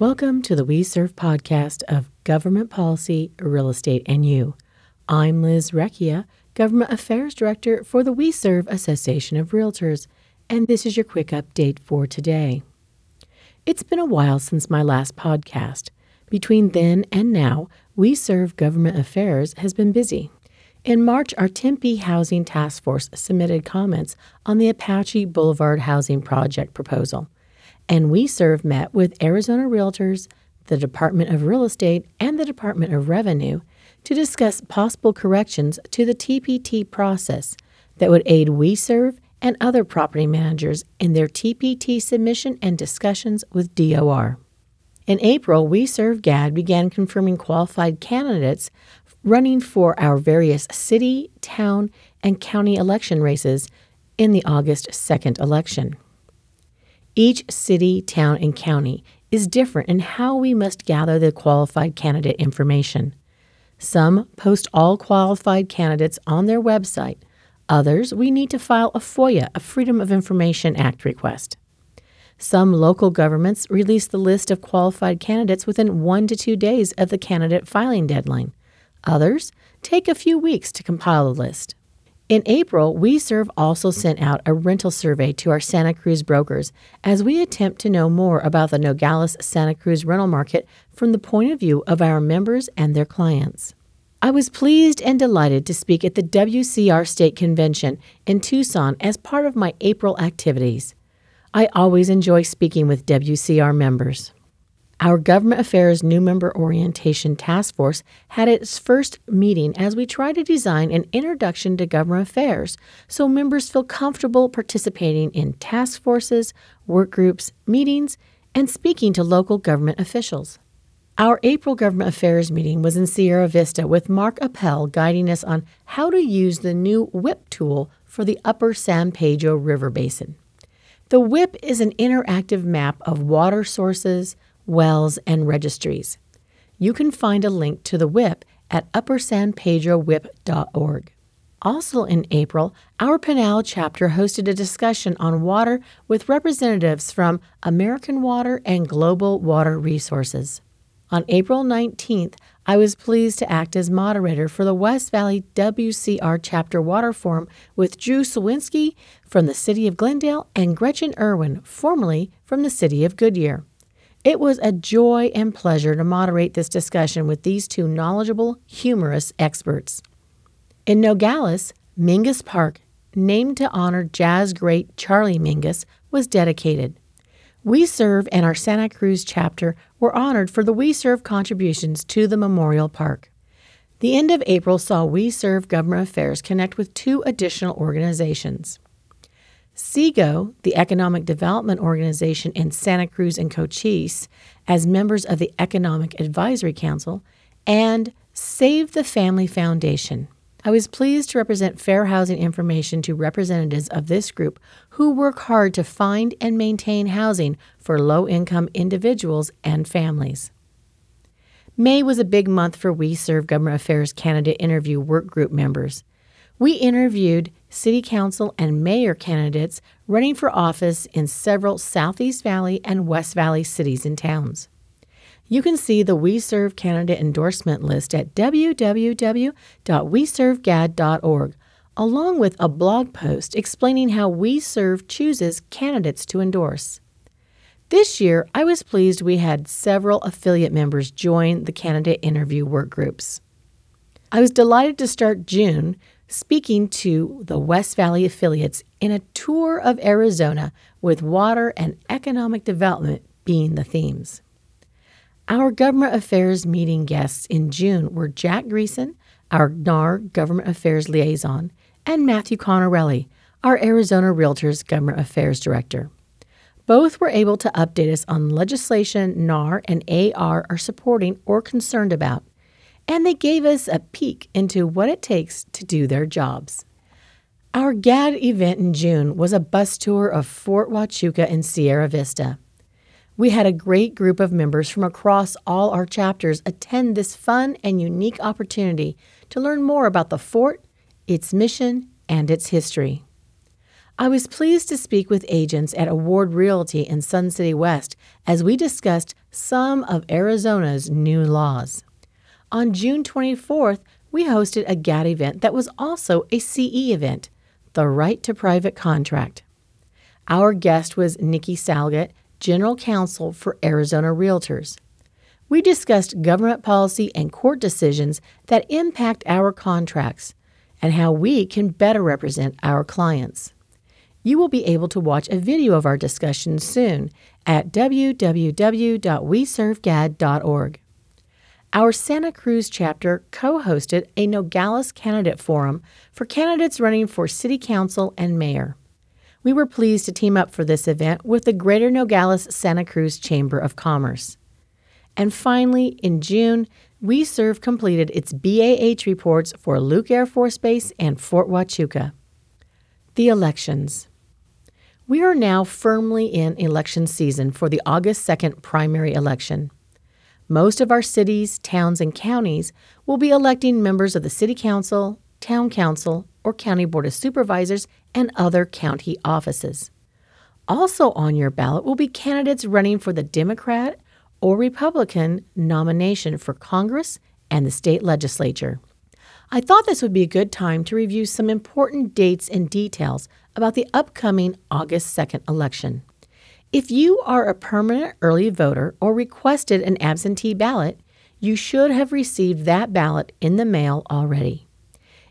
Welcome to the WeSERV podcast of Government Policy, Real Estate, and You. I'm Liz Recchia, Government Affairs Director for the WeSERV Association of Realtors, and this is your quick update for today. It's been a while since my last podcast. Between then and now, We Serve Government Affairs has been busy. In March, our Tempe Housing Task Force submitted comments on the Apache Boulevard Housing Project proposal. And WeSERV met with Arizona Realtors, the Department of Real Estate, and the Department of Revenue to discuss possible corrections to the TPT process that would aid WeSERV and other property managers in their TPT submission and discussions with DOR. In April, WeSERV GAD began confirming qualified candidates running for our various city, town, and county election races in the August 2nd election. Each city, town, and county is different in how we must gather the qualified candidate information. Some post all qualified candidates on their website. Others, we need to file a FOIA, a Freedom of Information Act request. Some local governments release the list of qualified candidates within one to two days of the candidate filing deadline. Others take a few weeks to compile the list. In April, WeSERV also sent out a rental survey to our Santa Cruz brokers as we attempt to know more about the Nogales Santa Cruz rental market from the point of view of our members and their clients. I was pleased and delighted to speak at the WCR State Convention in Tucson as part of my April activities. I always enjoy speaking with WCR members. Our Government Affairs New Member Orientation Task Force had its first meeting as we try to design an introduction to government affairs so members feel comfortable participating in task forces, work groups, meetings, and speaking to local government officials. Our April Government Affairs meeting was in Sierra Vista with Mark Apel guiding us on how to use the new WHIP tool for the Upper San Pedro River Basin. The WHIP is an interactive map of water sources, wells, and registries. You can find a link to the WHIP at uppersanpedrowhip.org. Also in April, our Pinal chapter hosted a discussion on water with representatives from American Water and Global Water Resources. On April 19th, I was pleased to act as moderator for the West Valley WCR Chapter Water Forum with Drew Sawinski from the City of Glendale and Gretchen Irwin, formerly from the City of Goodyear. It was a joy and pleasure to moderate this discussion with these two knowledgeable, humorous experts. In Nogales, Mingus Park, named to honor jazz great Charlie Mingus, was dedicated. WeSERV and our Santa Cruz chapter were honored for the WeSERV contributions to the memorial park. The end of April saw WeSERV Government Affairs connect with two additional organizations. SEGO, the Economic Development Organization in Santa Cruz and Cochise, as members of the Economic Advisory Council, and Save the Family Foundation. I was pleased to represent fair housing information to representatives of this group who work hard to find and maintain housing for low income individuals and families. May was a big month for WeSERV Government Affairs Canada interview work group members. We interviewed city council and mayor candidates running for office in several Southeast Valley and West Valley cities and towns. You can see the WeSERV candidate endorsement list at www.weservgad.org, along with a blog post explaining how WeSERV chooses candidates to endorse. This year, I was pleased we had several affiliate members join the candidate interview work groups. I was delighted to start June speaking to the West Valley affiliates in a tour of Arizona with water and economic development being the themes. Our government affairs meeting guests in June were Jack Greason, our NAR government affairs liaison, and Matthew Conarelli, our Arizona Realtors government affairs director. Both were able to update us on legislation NAR and AR are supporting or concerned about and they gave us a peek into what it takes to do their jobs. Our GAD event in June was a bus tour of Fort Huachuca and Sierra Vista. We had a great group of members from across all our chapters attend this fun and unique opportunity to learn more about the fort, its mission, and its history. I was pleased to speak with agents at Award Realty in Sun City West as we discussed some of Arizona's new laws. On June 24th, we hosted a GAD event that was also a CE event, the Right to Private Contract. Our guest was Nikki Salgat, General Counsel for Arizona Realtors. We discussed government policy and court decisions that impact our contracts and how we can better represent our clients you will be able to watch a video of our discussion soon at www.weservgad.org. Our Santa Cruz chapter co hosted a Nogales candidate forum for candidates running for city council and mayor. We were pleased to team up for this event with the Greater Nogales Santa Cruz Chamber of Commerce. And finally, in June, WeSERV completed its BAH reports for Luke Air Force Base and Fort Huachuca. The elections. We are now firmly in election season for the August 2nd primary election. Most of our cities, towns, and counties will be electing members of the City Council, Town Council, or County Board of Supervisors and other county offices. Also on your ballot will be candidates running for the Democrat or Republican nomination for Congress and the state legislature. I thought this would be a good time to review some important dates and details about the upcoming August 2nd election. If you are a permanent early voter or requested an absentee ballot, you should have received that ballot in the mail already.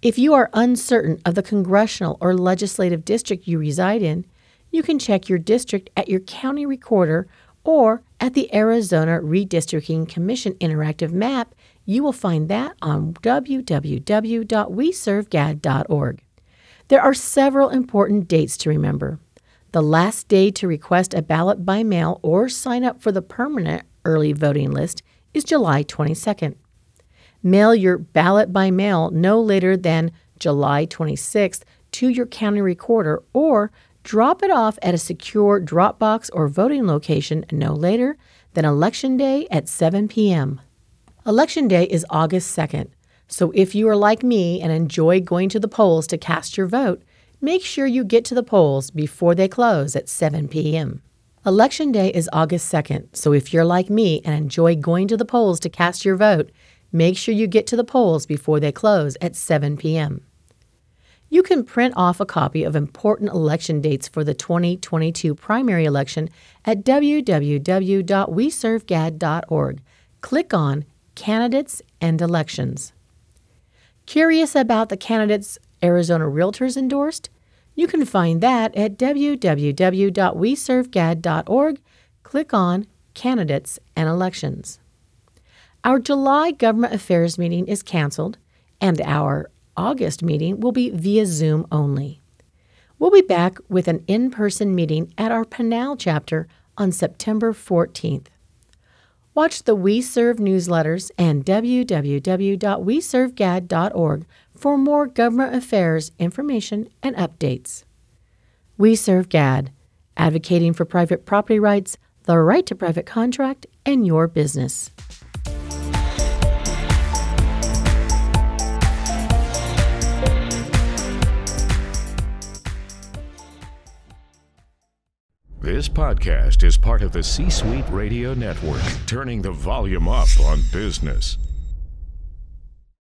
If you are uncertain of the congressional or legislative district you reside in, you can check your district at your county recorder or at the Arizona Redistricting Commission interactive map. You will find that on www.weservgad.org. There are several important dates to remember. The last day to request a ballot by mail or sign up for the permanent early voting list is July 22nd. Mail your ballot by mail no later than July 26th to your county recorder or drop it off at a secure drop box or voting location no later than Election Day at 7 p.m. Election Day is August 2nd. So if you are like me and enjoy going to the polls to cast your vote, make sure you get to the polls before they close at 7 p.m. Election Day is August 2nd, so if you're like me and enjoy going to the polls to cast your vote, make sure you get to the polls before they close at 7 p.m. You can print off a copy of important election dates for the 2022 primary election at www.weservgad.org. Click on Candidates and Elections. Curious about the candidates Arizona Realtors endorsed? You can find that at www.weservgad.org. Click on Candidates and Elections. Our July Government Affairs meeting is canceled, and our August meeting will be via Zoom only. We'll be back with an in person meeting at our Pinal chapter on September 14th. Watch the WeSERV newsletters and www.weservgad.org for more government affairs information and updates. WeSERV GAD, advocating for private property rights, the right to private contract, and your business. This podcast is part of the C Suite Radio Network, turning the volume up on business.